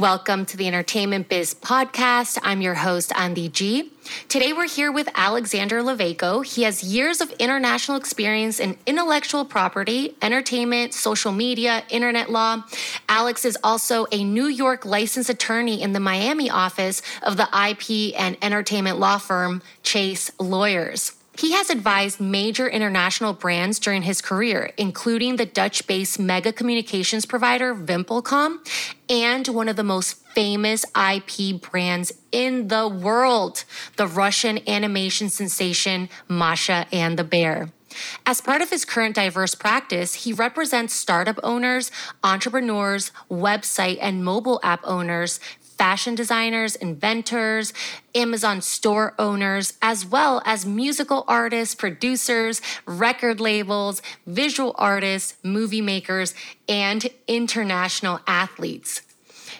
Welcome to the Entertainment Biz Podcast. I'm your host, Andy G. Today we're here with Alexander Levaco. He has years of international experience in intellectual property, entertainment, social media, internet law. Alex is also a New York licensed attorney in the Miami office of the IP and entertainment law firm Chase Lawyers. He has advised major international brands during his career, including the Dutch based mega communications provider Vimpelcom and one of the most famous IP brands in the world, the Russian animation sensation Masha and the Bear. As part of his current diverse practice, he represents startup owners, entrepreneurs, website and mobile app owners, fashion designers, inventors, Amazon store owners, as well as musical artists, producers, record labels, visual artists, movie makers, and international athletes.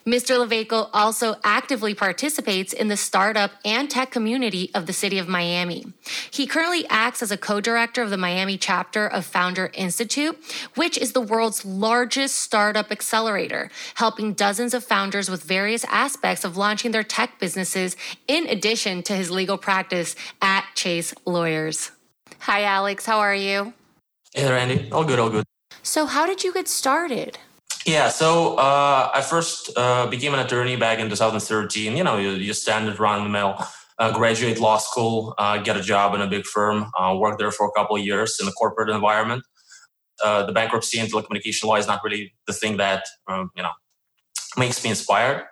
Mr. Levaco also actively participates in the startup and tech community of the city of Miami. He currently acts as a co director of the Miami chapter of Founder Institute, which is the world's largest startup accelerator, helping dozens of founders with various aspects of launching their tech businesses, in addition to his legal practice at Chase Lawyers. Hi, Alex. How are you? Hey Randy. All good, all good. So, how did you get started? Yeah, so uh, I first uh, became an attorney back in 2013. You know, you, you standard run the mill, uh, graduate law school, uh, get a job in a big firm, uh, work there for a couple of years in a corporate environment. Uh, the bankruptcy and telecommunication law is not really the thing that um, you know makes me inspired.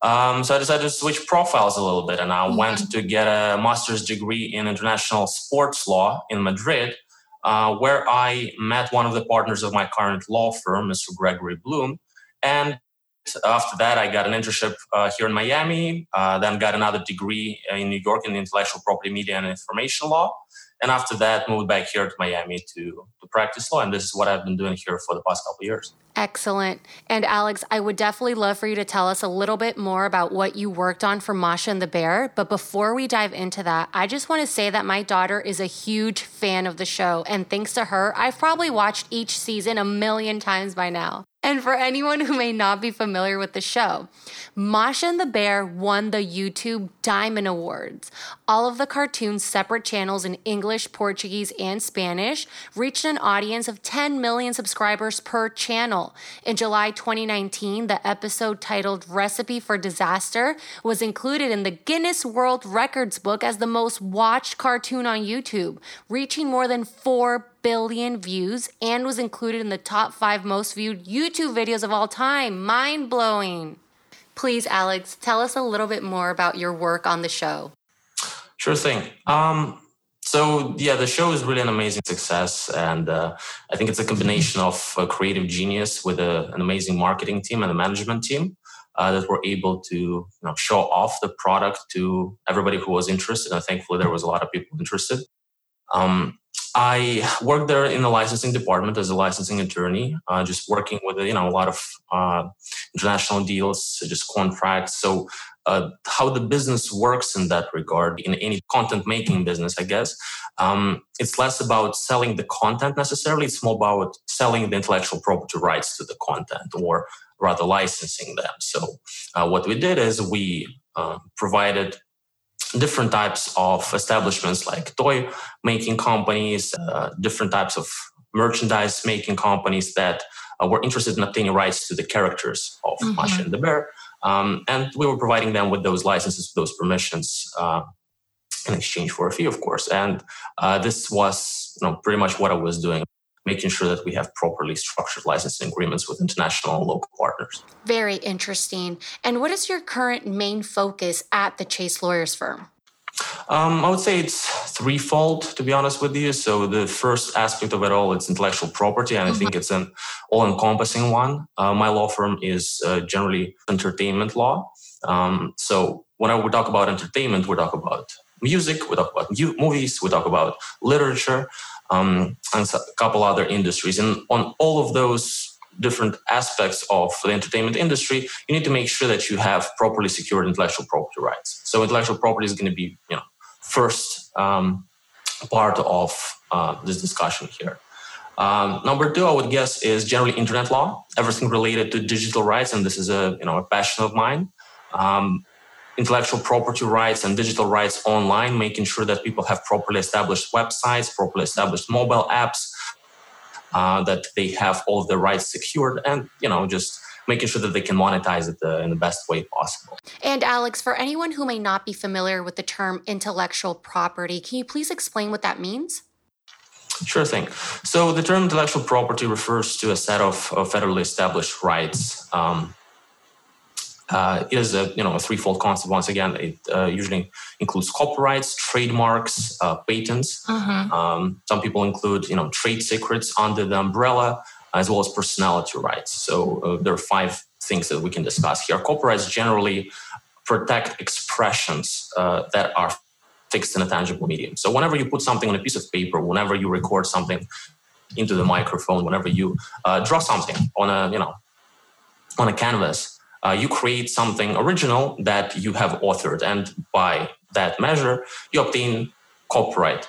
Um, so I decided to switch profiles a little bit, and I mm-hmm. went to get a master's degree in international sports law in Madrid uh, where I met one of the partners of my current law firm, Mr. Gregory Bloom. And after that, I got an internship uh, here in Miami, uh, then got another degree in New York in intellectual property, media, and information law. And after that, moved back here to Miami to, to practice law. And this is what I've been doing here for the past couple years. Excellent. And Alex, I would definitely love for you to tell us a little bit more about what you worked on for Masha and the Bear. But before we dive into that, I just want to say that my daughter is a huge fan of the show. And thanks to her, I've probably watched each season a million times by now. And for anyone who may not be familiar with the show, Masha and the Bear won the YouTube Diamond Awards. All of the cartoons' separate channels in English, Portuguese, and Spanish reached an audience of 10 million subscribers per channel. In July 2019, the episode titled Recipe for Disaster was included in the Guinness World Records book as the most watched cartoon on YouTube, reaching more than 4 billion views and was included in the top five most viewed YouTube videos of all time. Mind blowing. Please, Alex, tell us a little bit more about your work on the show. Sure thing. Um, so yeah, the show is really an amazing success, and uh, I think it's a combination of a creative genius with a, an amazing marketing team and a management team uh, that were able to you know, show off the product to everybody who was interested. And thankfully, there was a lot of people interested. Um, I worked there in the licensing department as a licensing attorney, uh, just working with you know a lot of uh, international deals, just contracts. So uh, how the business works in that regard, in any content making business, I guess, um, it's less about selling the content necessarily. It's more about selling the intellectual property rights to the content, or rather licensing them. So uh, what we did is we uh, provided different types of establishments like toy making companies, uh, different types of merchandise making companies that uh, were interested in obtaining rights to the characters of mm-hmm. Masha and the Bear. Um, and we were providing them with those licenses, those permissions uh, in exchange for a fee, of course. And uh, this was you know, pretty much what I was doing making sure that we have properly structured licensing agreements with international and local partners. Very interesting. And what is your current main focus at the Chase Lawyers firm? Um, I would say it's threefold, to be honest with you. So the first aspect of it all, it's intellectual property, and mm-hmm. I think it's an all-encompassing one. Uh, my law firm is uh, generally entertainment law. Um, so when we talk about entertainment, we talk about music, we talk about movies, we talk about literature, um, and a couple other industries. And on all of those different aspects of the entertainment industry, you need to make sure that you have properly secured intellectual property rights. So intellectual property is going to be, you know, first um, part of uh, this discussion here. Um, number two, I would guess, is generally internet law, everything related to digital rights, and this is a you know a passion of mine. Um, intellectual property rights and digital rights online, making sure that people have properly established websites, properly established mobile apps, uh, that they have all of their rights secured, and you know just making sure that they can monetize it uh, in the best way possible. And Alex, for anyone who may not be familiar with the term intellectual property, can you please explain what that means? Sure thing. So the term intellectual property refers to a set of, of federally established rights. Um, uh, it is a you know a threefold concept. Once again, it uh, usually includes copyrights, trademarks, uh, patents. Mm-hmm. Um, some people include you know trade secrets under the umbrella, as well as personality rights. So uh, there are five things that we can discuss here. Copyrights generally protect expressions uh, that are fixed in a tangible medium. So whenever you put something on a piece of paper, whenever you record something into the microphone, whenever you uh, draw something on a you know on a canvas, uh, you create something original that you have authored, and by that measure, you obtain copyright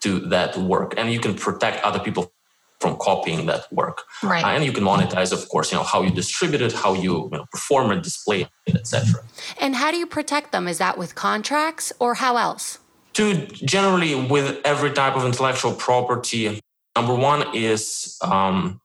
to that work, and you can protect other people from copying that work. Right. Uh, and you can monetize, of course, you know how you distribute it, how you, you know, perform it, display it, etc. And how do you protect them? Is that with contracts or how else? To generally with every type of intellectual property, number one is um,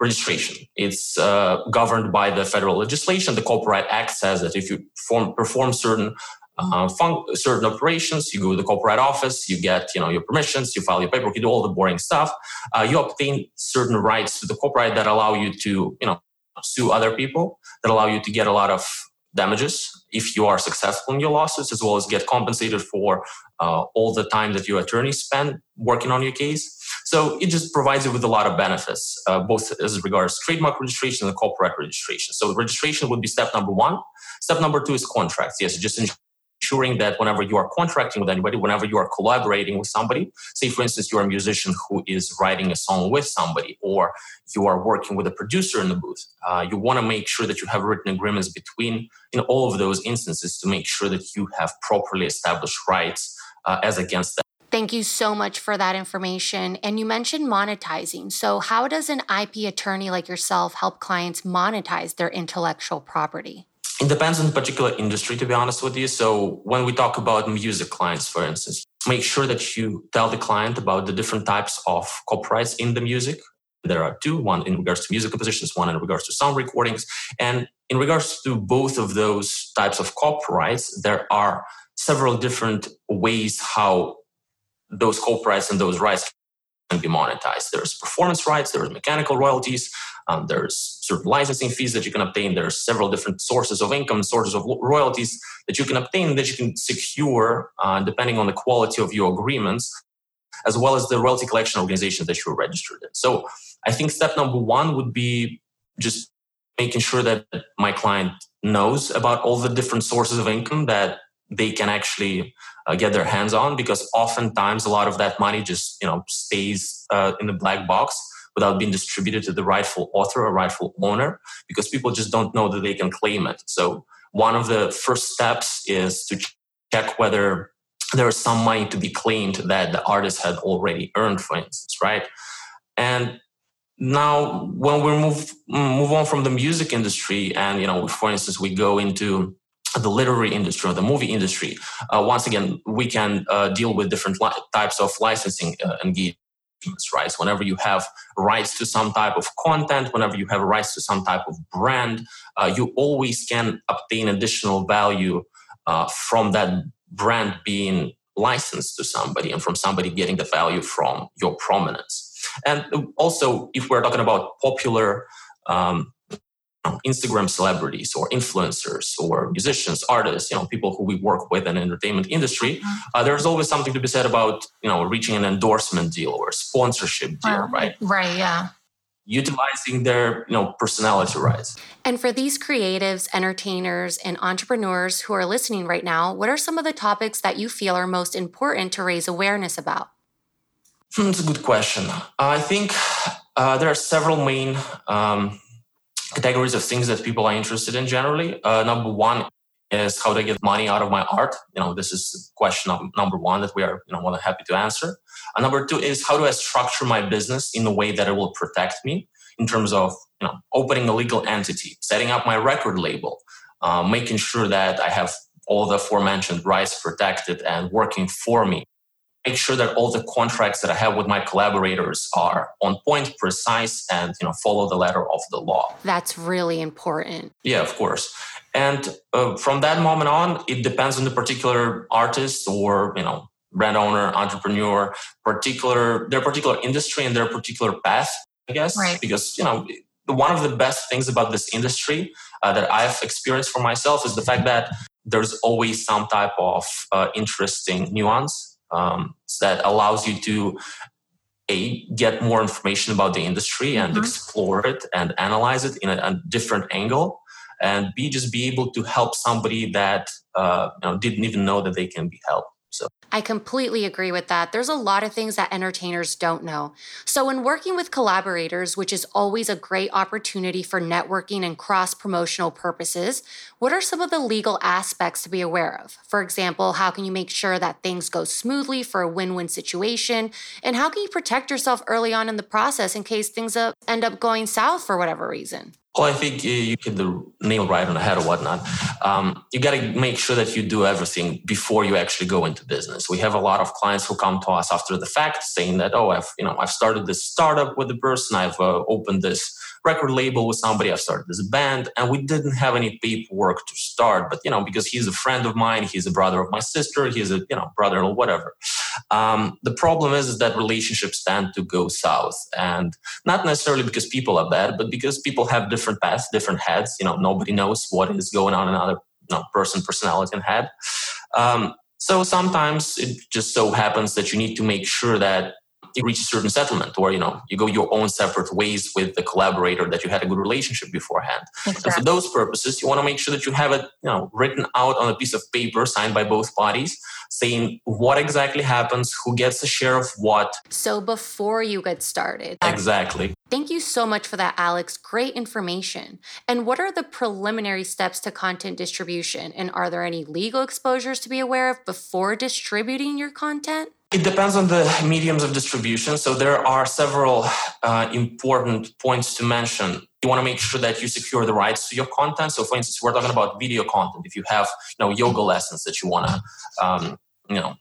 registration. It's uh, governed by the federal legislation. The Copyright Act says that if you form, perform certain uh, fun- certain operations. You go to the copyright office, you get you know your permissions, you file your paperwork, you do all the boring stuff. Uh, you obtain certain rights to the copyright that allow you to you know sue other people, that allow you to get a lot of damages if you are successful in your lawsuits, as well as get compensated for uh, all the time that your attorney spent working on your case. So it just provides you with a lot of benefits, uh, both as regards trademark registration and corporate registration. So registration would be step number one. Step number two is contracts. Yes, just ensuring that whenever you are contracting with anybody, whenever you are collaborating with somebody, say for instance, you're a musician who is writing a song with somebody, or you are working with a producer in the booth, uh, you want to make sure that you have written agreements between in all of those instances to make sure that you have properly established rights uh, as against them. Thank you so much for that information. And you mentioned monetizing. So, how does an IP attorney like yourself help clients monetize their intellectual property? It depends on the particular industry, to be honest with you. So when we talk about music clients, for instance, make sure that you tell the client about the different types of copyrights in the music. There are two, one in regards to music compositions, one in regards to sound recordings. And in regards to both of those types of copyrights, there are several different ways how those copyrights and those rights can be monetized. There's performance rights, there's mechanical royalties, um, there's certain licensing fees that you can obtain. There's several different sources of income, sources of royalties that you can obtain that you can secure uh, depending on the quality of your agreements, as well as the royalty collection organizations that you're registered in. So I think step number one would be just making sure that my client knows about all the different sources of income that they can actually uh, get their hands on because oftentimes a lot of that money just you know stays uh, in the black box without being distributed to the rightful author or rightful owner because people just don't know that they can claim it. So one of the first steps is to check whether there is some money to be claimed that the artist had already earned, for instance, right? And now when we move move on from the music industry and you know for instance we go into the literary industry or the movie industry uh, once again we can uh, deal with different li- types of licensing uh, engagements rights. Whenever you have rights to some type of content, whenever you have rights to some type of brand, uh, you always can obtain additional value uh, from that brand being licensed to somebody and from somebody getting the value from your prominence. And also, if we're talking about popular um, Instagram celebrities or influencers or musicians, artists, you know, people who we work with in the entertainment industry, mm-hmm. uh, there's always something to be said about, you know, reaching an endorsement deal or sponsorship deal, right? Right, yeah. Utilizing their, you know, personality rights. And for these creatives, entertainers, and entrepreneurs who are listening right now, what are some of the topics that you feel are most important to raise awareness about? Hmm, that's a good question. I think uh, there are several main um, categories of things that people are interested in generally. Uh, number one is how do I get money out of my art? You know, this is question number one that we are, you know, more than happy to answer. And number two is how do I structure my business in a way that it will protect me in terms of, you know, opening a legal entity, setting up my record label, uh, making sure that I have all the aforementioned rights protected and working for me. Make sure that all the contracts that I have with my collaborators are on point, precise, and you know follow the letter of the law. That's really important. Yeah, of course. And uh, from that moment on, it depends on the particular artist or you know brand owner, entrepreneur, particular their particular industry and their particular path. I guess right. because you know one of the best things about this industry uh, that I've experienced for myself is the fact that there's always some type of uh, interesting nuance um, that allows you to a get more information about the industry and mm-hmm. explore it and analyze it in a, a, different angle and b just be able to help somebody that uh, you know, didn't even know that they can be helped so I completely agree with that. There's a lot of things that entertainers don't know. So, when working with collaborators, which is always a great opportunity for networking and cross promotional purposes, what are some of the legal aspects to be aware of? For example, how can you make sure that things go smoothly for a win win situation? And how can you protect yourself early on in the process in case things end up going south for whatever reason? Well, I think you hit the nail right on the head or whatnot. Um, you got to make sure that you do everything before you actually go into business. We have a lot of clients who come to us after the fact saying that, oh, I've you know I've started this startup with the person, I've uh, opened this record label with somebody. I've started this band, and we didn't have any paperwork to start. But you know, because he's a friend of mine, he's a brother of my sister, he's a you know brother or whatever. Um, the problem is, is that relationships tend to go south, and not necessarily because people are bad, but because people have different paths, different heads. You know, nobody knows what is going on in another you know, person, personality, and head. Um, so sometimes it just so happens that you need to make sure that you reach a certain settlement or you know you go your own separate ways with the collaborator that you had a good relationship beforehand exactly. and for those purposes you want to make sure that you have it you know written out on a piece of paper signed by both parties saying what exactly happens who gets a share of what so before you get started uh, exactly Thank you so much for that, Alex. Great information. And what are the preliminary steps to content distribution? And are there any legal exposures to be aware of before distributing your content? It depends on the mediums of distribution. So there are several uh, important points to mention. You want to make sure that you secure the rights to your content. So, for instance, we're talking about video content. If you have, you know, yoga lessons that you want to, um, you know,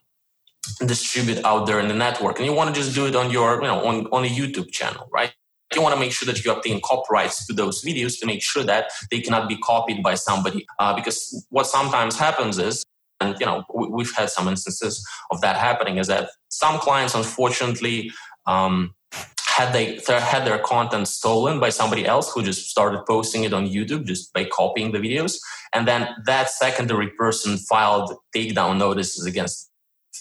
distribute out there in the network, and you want to just do it on your, you know, on on a YouTube channel, right? You want to make sure that you obtain copyrights to those videos to make sure that they cannot be copied by somebody. Uh, because what sometimes happens is and you know we've had some instances of that happening is that some clients unfortunately um, had they had their content stolen by somebody else who just started posting it on YouTube just by copying the videos, and then that secondary person filed takedown notices against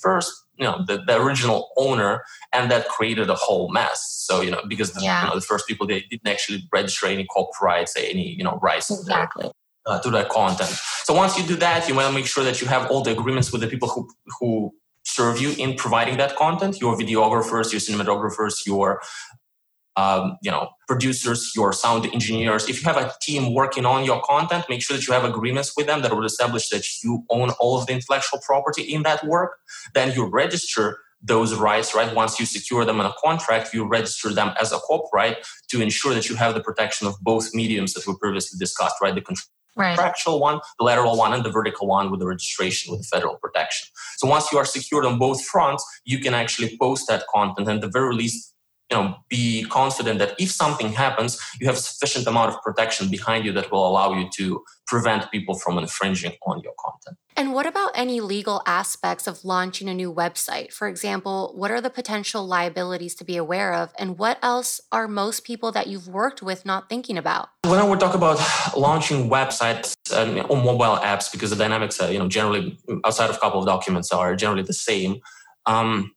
first you know the, the original owner, and that created a whole mess. So you know because the, yeah. you know, the first people they didn't actually register any copyrights, any you know rights exactly. Uh, to that content. So once you do that, you want to make sure that you have all the agreements with the people who who serve you in providing that content, your videographers, your cinematographers, your um, you know producers, your sound engineers. If you have a team working on your content, make sure that you have agreements with them that will establish that you own all of the intellectual property in that work. Then you register those rights, right? Once you secure them in a contract, you register them as a copyright to ensure that you have the protection of both mediums that we previously discussed, right? The right. contractual one, the lateral one, and the vertical one with the registration with the federal protection. So once you are secured on both fronts, you can actually post that content and the very least you know be confident that if something happens you have sufficient amount of protection behind you that will allow you to prevent people from infringing on your content. And what about any legal aspects of launching a new website? For example what are the potential liabilities to be aware of and what else are most people that you've worked with not thinking about? When we talk about launching websites um, or mobile apps because the dynamics are you know generally outside of a couple of documents are generally the same um,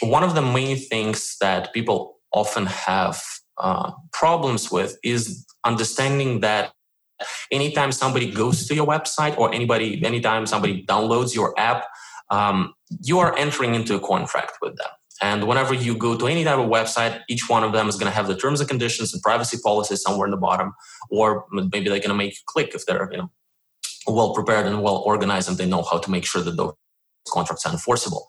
one of the main things that people often have uh, problems with is understanding that anytime somebody goes to your website or anybody anytime somebody downloads your app um, you are entering into a contract with them. And whenever you go to any type of website each one of them is going to have the terms and conditions and privacy policies somewhere in the bottom or maybe they're going to make you click if they're you know well prepared and well organized and they know how to make sure that those contracts are enforceable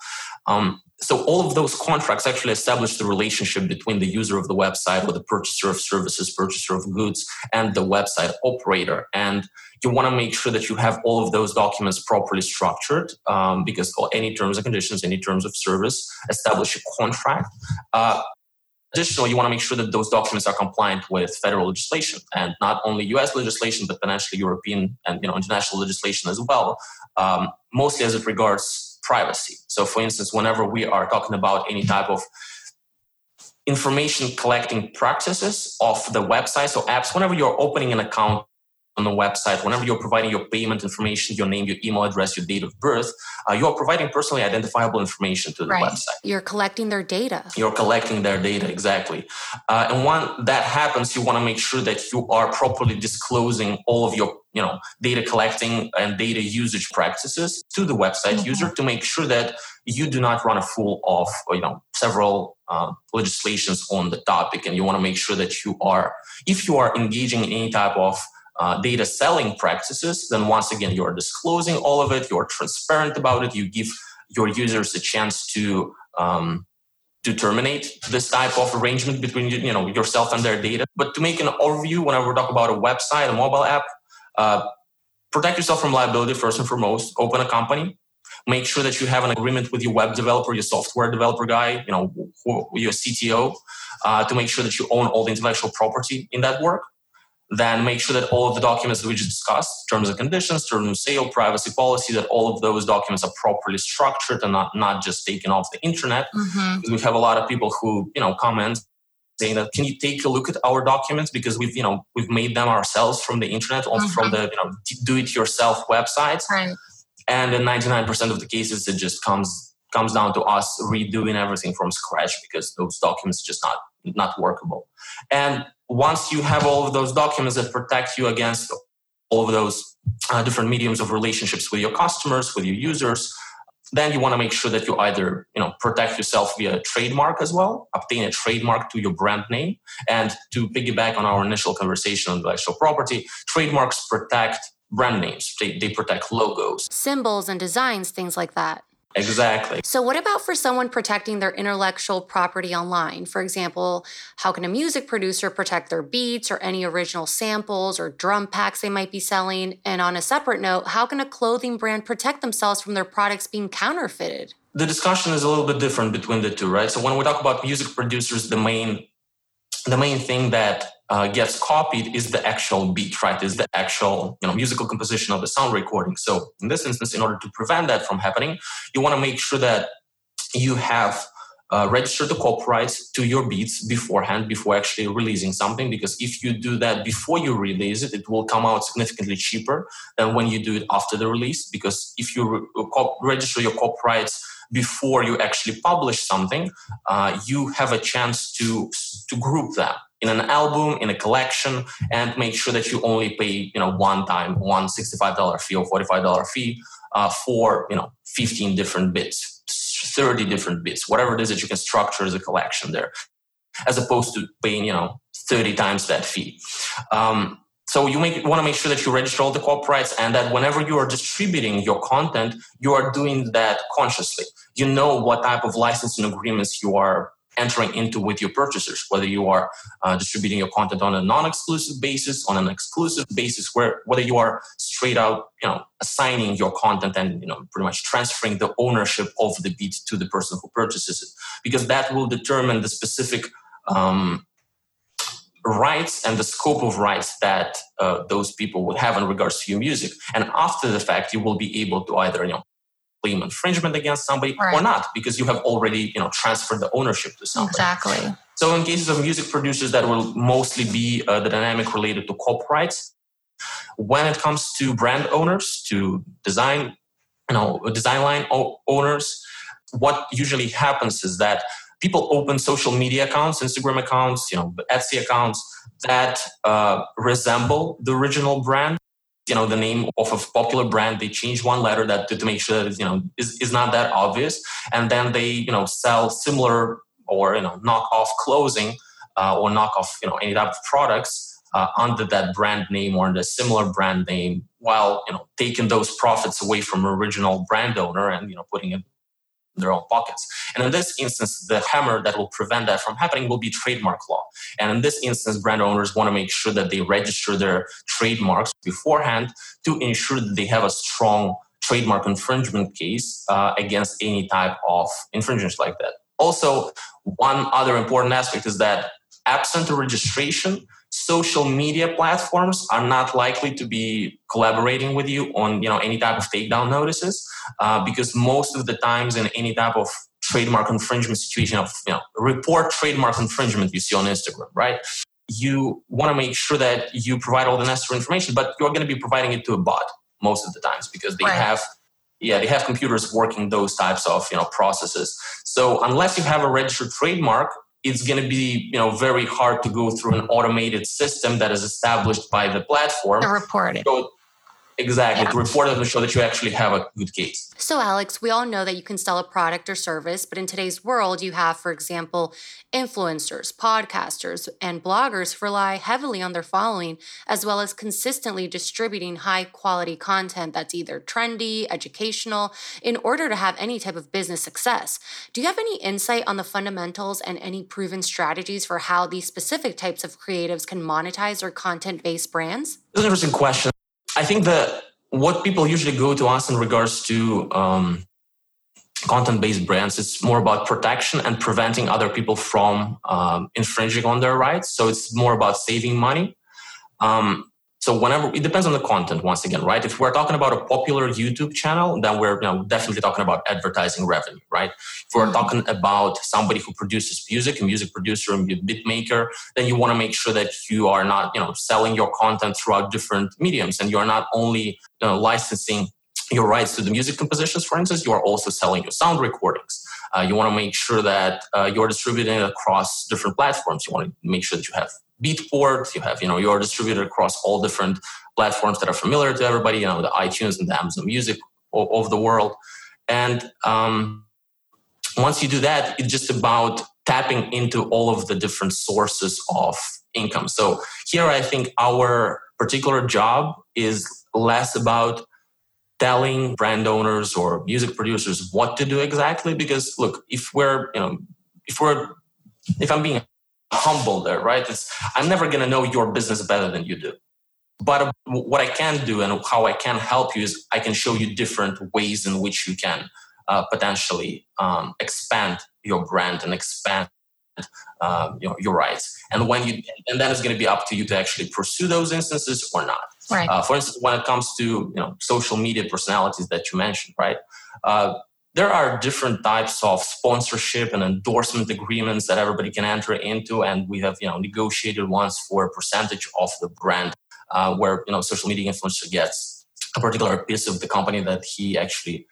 um, so all of those contracts actually establish the relationship between the user of the website or the purchaser of services purchaser of goods and the website operator. And you want to make sure that you have all of those documents properly structured um, because any terms and conditions any terms of service establish a contract. Uh, Additionally, you want to make sure that those documents are compliant with federal legislation and not only US legislation, but potentially European and you know, international legislation as well, um, mostly as it regards privacy. So, for instance, whenever we are talking about any type of information collecting practices of the website, so apps, whenever you're opening an account on the website, whenever you're providing your payment information, your name, your email address, your date of birth, uh, you are providing personally identifiable information to the right. website. You're collecting their data. You're collecting their data, exactly. Uh, and when that happens, you want to make sure that you are properly disclosing all of your you know data collecting and data usage practices to the website mm-hmm. user to make sure that you do not run a fool of you know several uh, legislations on the topic and you want to make sure that you are if you are engaging in any type of uh, data selling practices, then once again, you're disclosing all of it, you're transparent about it, you give your users a chance to um, to terminate this type of arrangement between you know yourself and their data. But to make an overview, whenever we talk about a website, a mobile app, uh, protect yourself from liability first and foremost. Open a company. Make sure that you have an agreement with your web developer, your software developer guy, you know, your CTO, uh, to make sure that you own all the intellectual property in that work then make sure that all of the documents that we just discussed, terms and conditions, terms of sale, privacy policy, that all of those documents are properly structured and not, not just taken off the internet. Mm-hmm. We have a lot of people who, you know, comment saying that can you take a look at our documents because we've, you know, we've made them ourselves from the internet or mm-hmm. from the, you know, do it yourself websites. Right. And in 99% of the cases, it just comes comes down to us redoing everything from scratch because those documents are just not not workable. And once you have all of those documents that protect you against all of those uh, different mediums of relationships with your customers, with your users, then you want to make sure that you either you know protect yourself via trademark as well, obtain a trademark to your brand name, and to piggyback on our initial conversation on intellectual property, trademarks protect brand names. They, they protect logos, symbols, and designs, things like that. Exactly. So, what about for someone protecting their intellectual property online? For example, how can a music producer protect their beats or any original samples or drum packs they might be selling? And on a separate note, how can a clothing brand protect themselves from their products being counterfeited? The discussion is a little bit different between the two, right? So, when we talk about music producers, the main the main thing that uh, gets copied is the actual beat, right? Is the actual you know musical composition of the sound recording. So in this instance, in order to prevent that from happening, you want to make sure that you have uh, registered the copyrights to your beats beforehand before actually releasing something because if you do that before you release it it will come out significantly cheaper than when you do it after the release because if you re- register your copyrights before you actually publish something, uh, you have a chance to to group them in an album, in a collection, and make sure that you only pay you know one time one sixty five dollar fee or forty five dollar fee uh, for you know fifteen different bits, thirty different bits, whatever it is that you can structure as a collection there, as opposed to paying you know thirty times that fee. Um, so you want to make sure that you register all the copyrights and that whenever you are distributing your content, you are doing that consciously. You know what type of licensing agreements you are entering into with your purchasers, whether you are uh, distributing your content on a non-exclusive basis, on an exclusive basis, where whether you are straight out, you know, assigning your content and you know pretty much transferring the ownership of the beat to the person who purchases it, because that will determine the specific um, rights and the scope of rights that uh, those people would have in regards to your music. And after the fact, you will be able to either, you know, claim infringement against somebody right. or not because you have already, you know, transferred the ownership to somebody. Exactly. So in cases of music producers, that will mostly be uh, the dynamic related to copyrights. When it comes to brand owners, to design, you know, design line owners, what usually happens is that people open social media accounts, Instagram accounts, you know, Etsy accounts that uh, resemble the original brand. You know, the name of a popular brand, they change one letter that to, to make sure that you know is, is not that obvious, and then they you know sell similar or you know knockoff clothing uh, or knockoff you know any type of products uh, under that brand name or under a similar brand name while you know taking those profits away from original brand owner and you know putting it their own pockets. And in this instance, the hammer that will prevent that from happening will be trademark law. And in this instance, brand owners want to make sure that they register their trademarks beforehand to ensure that they have a strong trademark infringement case uh, against any type of infringements like that. Also, one other important aspect is that absent a registration, social media platforms are not likely to be collaborating with you on you know any type of takedown notices uh, because most of the times in any type of trademark infringement situation of you know report trademark infringement you see on instagram right you want to make sure that you provide all the necessary information but you're going to be providing it to a bot most of the times because they right. have yeah they have computers working those types of you know processes so unless you have a registered trademark it's going to be you know very hard to go through an automated system that is established by the platform to report it. So Exactly, yeah. to report it to show that you actually have a good case. So, Alex, we all know that you can sell a product or service, but in today's world, you have, for example, influencers, podcasters, and bloggers who rely heavily on their following, as well as consistently distributing high quality content that's either trendy, educational, in order to have any type of business success. Do you have any insight on the fundamentals and any proven strategies for how these specific types of creatives can monetize their content based brands? That's an interesting question. I think that what people usually go to us in regards to um, content-based brands it's more about protection and preventing other people from um, infringing on their rights. So it's more about saving money. Um, so whenever it depends on the content once again right? If we're talking about a popular youtube channel then we're you know, definitely talking about advertising revenue right? If we're mm-hmm. talking about somebody who produces music a music producer a beat maker then you want to make sure that you are not you know selling your content throughout different mediums and you're not only you know, licensing your rights to the music compositions for instance you are also selling your sound recordings. Uh, you want to make sure that uh, you're distributing it across different platforms. You want to make sure that you have Beatport. You have, you know, you're distributed across all different platforms that are familiar to everybody. You know, the iTunes and the Amazon Music of the world. And um, once you do that, it's just about tapping into all of the different sources of income. So here, I think our particular job is less about telling brand owners or music producers what to do exactly because look if we're you know if we're if i'm being humble there, right? It's, I'm never going to know your business better than you do. But what I can do and how I can help you is I can show you different ways in which you can uh, potentially um, expand your brand and expand uh, your, your rights. And when you, and then it's going to be up to you to actually pursue those instances or not. Right. Uh, for instance, when it comes to you know social media personalities that you mentioned, right? There are different types of sponsorship and endorsement agreements that everybody can enter into and we have you know negotiated ones for a percentage of the brand uh, where you know social media influencer gets a particular piece of the company that he actually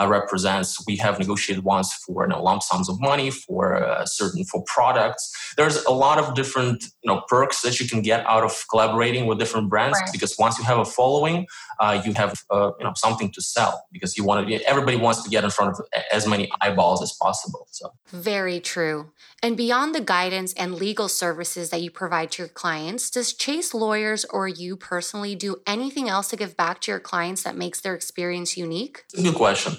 uh, represents. We have negotiated ones for you know, lump sums of money for uh, certain for products. There's a lot of different you know perks that you can get out of collaborating with different brands right. because once you have a following, uh, you have uh, you know something to sell because you want to. Everybody wants to get in front of as many eyeballs as possible. So very true. And beyond the guidance and legal services that you provide to your clients, does Chase Lawyers or you personally do anything else to give back to your clients that makes their experience unique? Good question.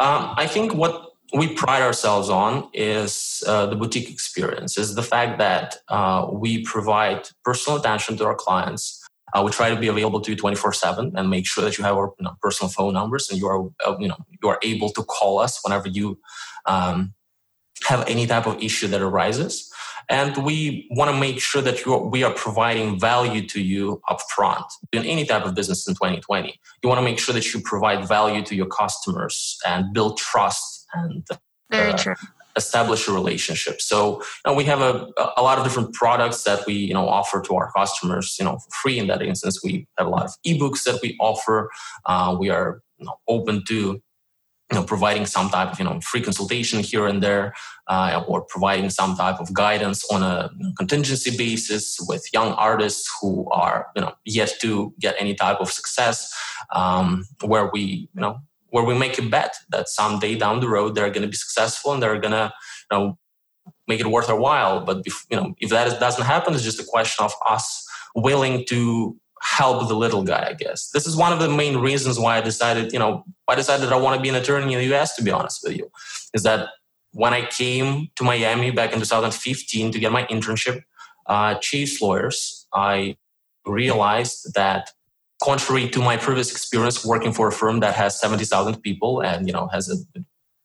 Um, I think what we pride ourselves on is uh, the boutique experience, is the fact that uh, we provide personal attention to our clients. Uh, we try to be available to you 24/7 and make sure that you have our you know, personal phone numbers and you are uh, you know you are able to call us whenever you um, have any type of issue that arises. And we want to make sure that we are providing value to you upfront in any type of business in 2020. You want to make sure that you provide value to your customers and build trust and uh, establish a relationship. So you know, we have a, a lot of different products that we you know offer to our customers. You know, for free in that instance, we have a lot of ebooks that we offer. Uh, we are you know, open to you know, providing some type of you know free consultation here and there, uh, or providing some type of guidance on a contingency basis with young artists who are you know yet to get any type of success, um, where we you know where we make a bet that someday down the road they're going to be successful and they're going to you know make it worth our while. But you know if that doesn't happen, it's just a question of us willing to help the little guy, I guess. This is one of the main reasons why I decided, you know, I decided I want to be an attorney in the US, to be honest with you, is that when I came to Miami back in 2015 to get my internship, uh, Chase Lawyers, I realized that contrary to my previous experience working for a firm that has 70,000 people and, you know, has a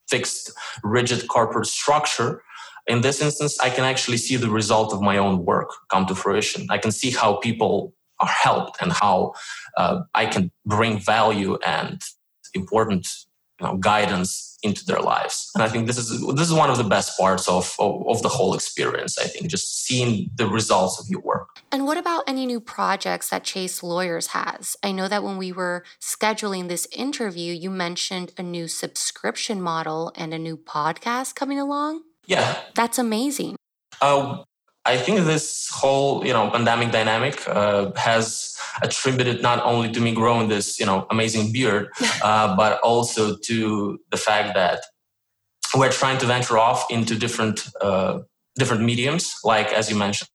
fixed, rigid corporate structure, in this instance, I can actually see the result of my own work come to fruition. I can see how people are helped and how uh, I can bring value and important you know, guidance into their lives. And I think this is this is one of the best parts of, of, of the whole experience. I think just seeing the results of your work. And what about any new projects that Chase Lawyers has? I know that when we were scheduling this interview, you mentioned a new subscription model and a new podcast coming along. Yeah, that's amazing. Uh, I think this whole you know pandemic dynamic uh, has attributed not only to me growing this you know amazing beard, uh, but also to the fact that we're trying to venture off into different uh, different mediums. Like as you mentioned,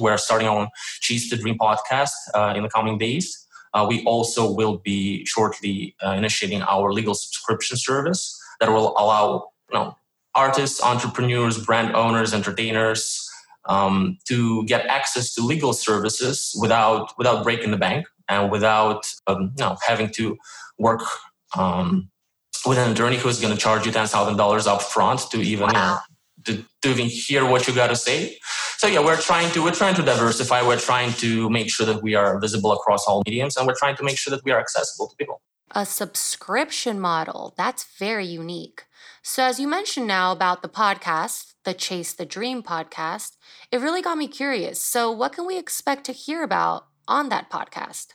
we're starting on Chase the Dream podcast uh, in the coming days. Uh, we also will be shortly uh, initiating our legal subscription service that will allow you know artists, entrepreneurs, brand owners, entertainers um, to get access to legal services without without breaking the bank and without um, you know, having to work um, with an attorney who's going to charge you ten thousand dollars up front to even wow. you know, to, to even hear what you got to say. So yeah, we're trying to we're trying to diversify. We're trying to make sure that we are visible across all mediums, and we're trying to make sure that we are accessible to people. A subscription model that's very unique. So as you mentioned now about the podcast, the Chase the Dream podcast, it really got me curious. So, what can we expect to hear about on that podcast?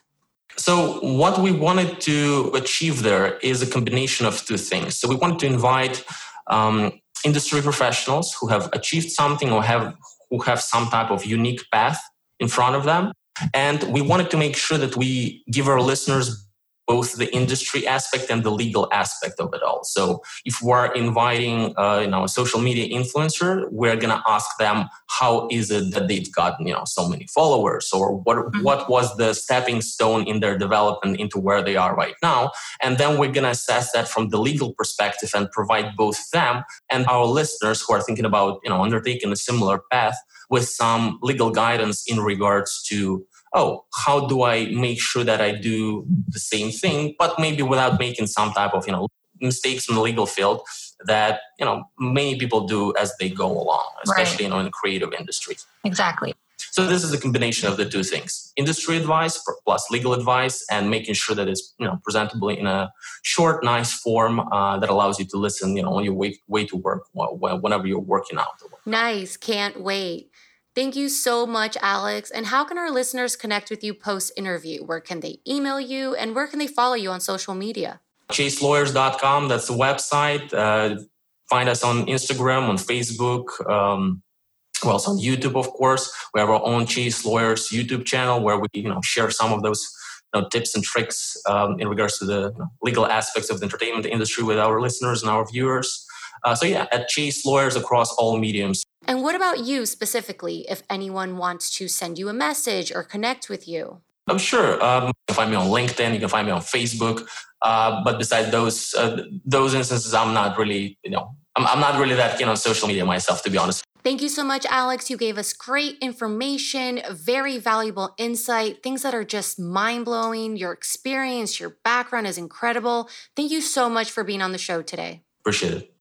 So, what we wanted to achieve there is a combination of two things. So, we wanted to invite um, industry professionals who have achieved something or have who have some type of unique path in front of them, and we wanted to make sure that we give our listeners both the industry aspect and the legal aspect of it all. So if we're inviting, uh, you know, a social media influencer, we're gonna ask them how is it that they've gotten, you know, so many followers, or what mm-hmm. what was the stepping stone in their development into where they are right now, and then we're gonna assess that from the legal perspective and provide both them and our listeners who are thinking about, you know, undertaking a similar path with some legal guidance in regards to oh, how do I make sure that I do the same thing, but maybe without making some type of, you know, mistakes in the legal field that, you know, many people do as they go along, especially, right. you know, in the creative industries. Exactly. So this is a combination of the two things: industry advice plus legal advice, and making sure that it's you know presentable in a short, nice form uh, that allows you to listen, you know, on your way way to work whenever you're working out. Nice, can't wait. Thank you so much, Alex. And how can our listeners connect with you post interview? Where can they email you and where can they follow you on social media? ChaseLawyers.com, that's the website. Uh, find us on Instagram, on Facebook, um, well, on YouTube, of course. We have our own Chase Lawyers YouTube channel where we you know, share some of those you know, tips and tricks um, in regards to the legal aspects of the entertainment industry with our listeners and our viewers. Uh, so, yeah, at Chase Lawyers across all mediums. And what about you specifically, if anyone wants to send you a message or connect with you? I'm sure. Um, you can find me on LinkedIn. You can find me on Facebook. Uh, but besides those uh, those instances, I'm not really, you know, I'm, I'm not really that keen on social media myself, to be honest. Thank you so much, Alex. You gave us great information, very valuable insight, things that are just mind blowing. Your experience, your background is incredible. Thank you so much for being on the show today. Appreciate it.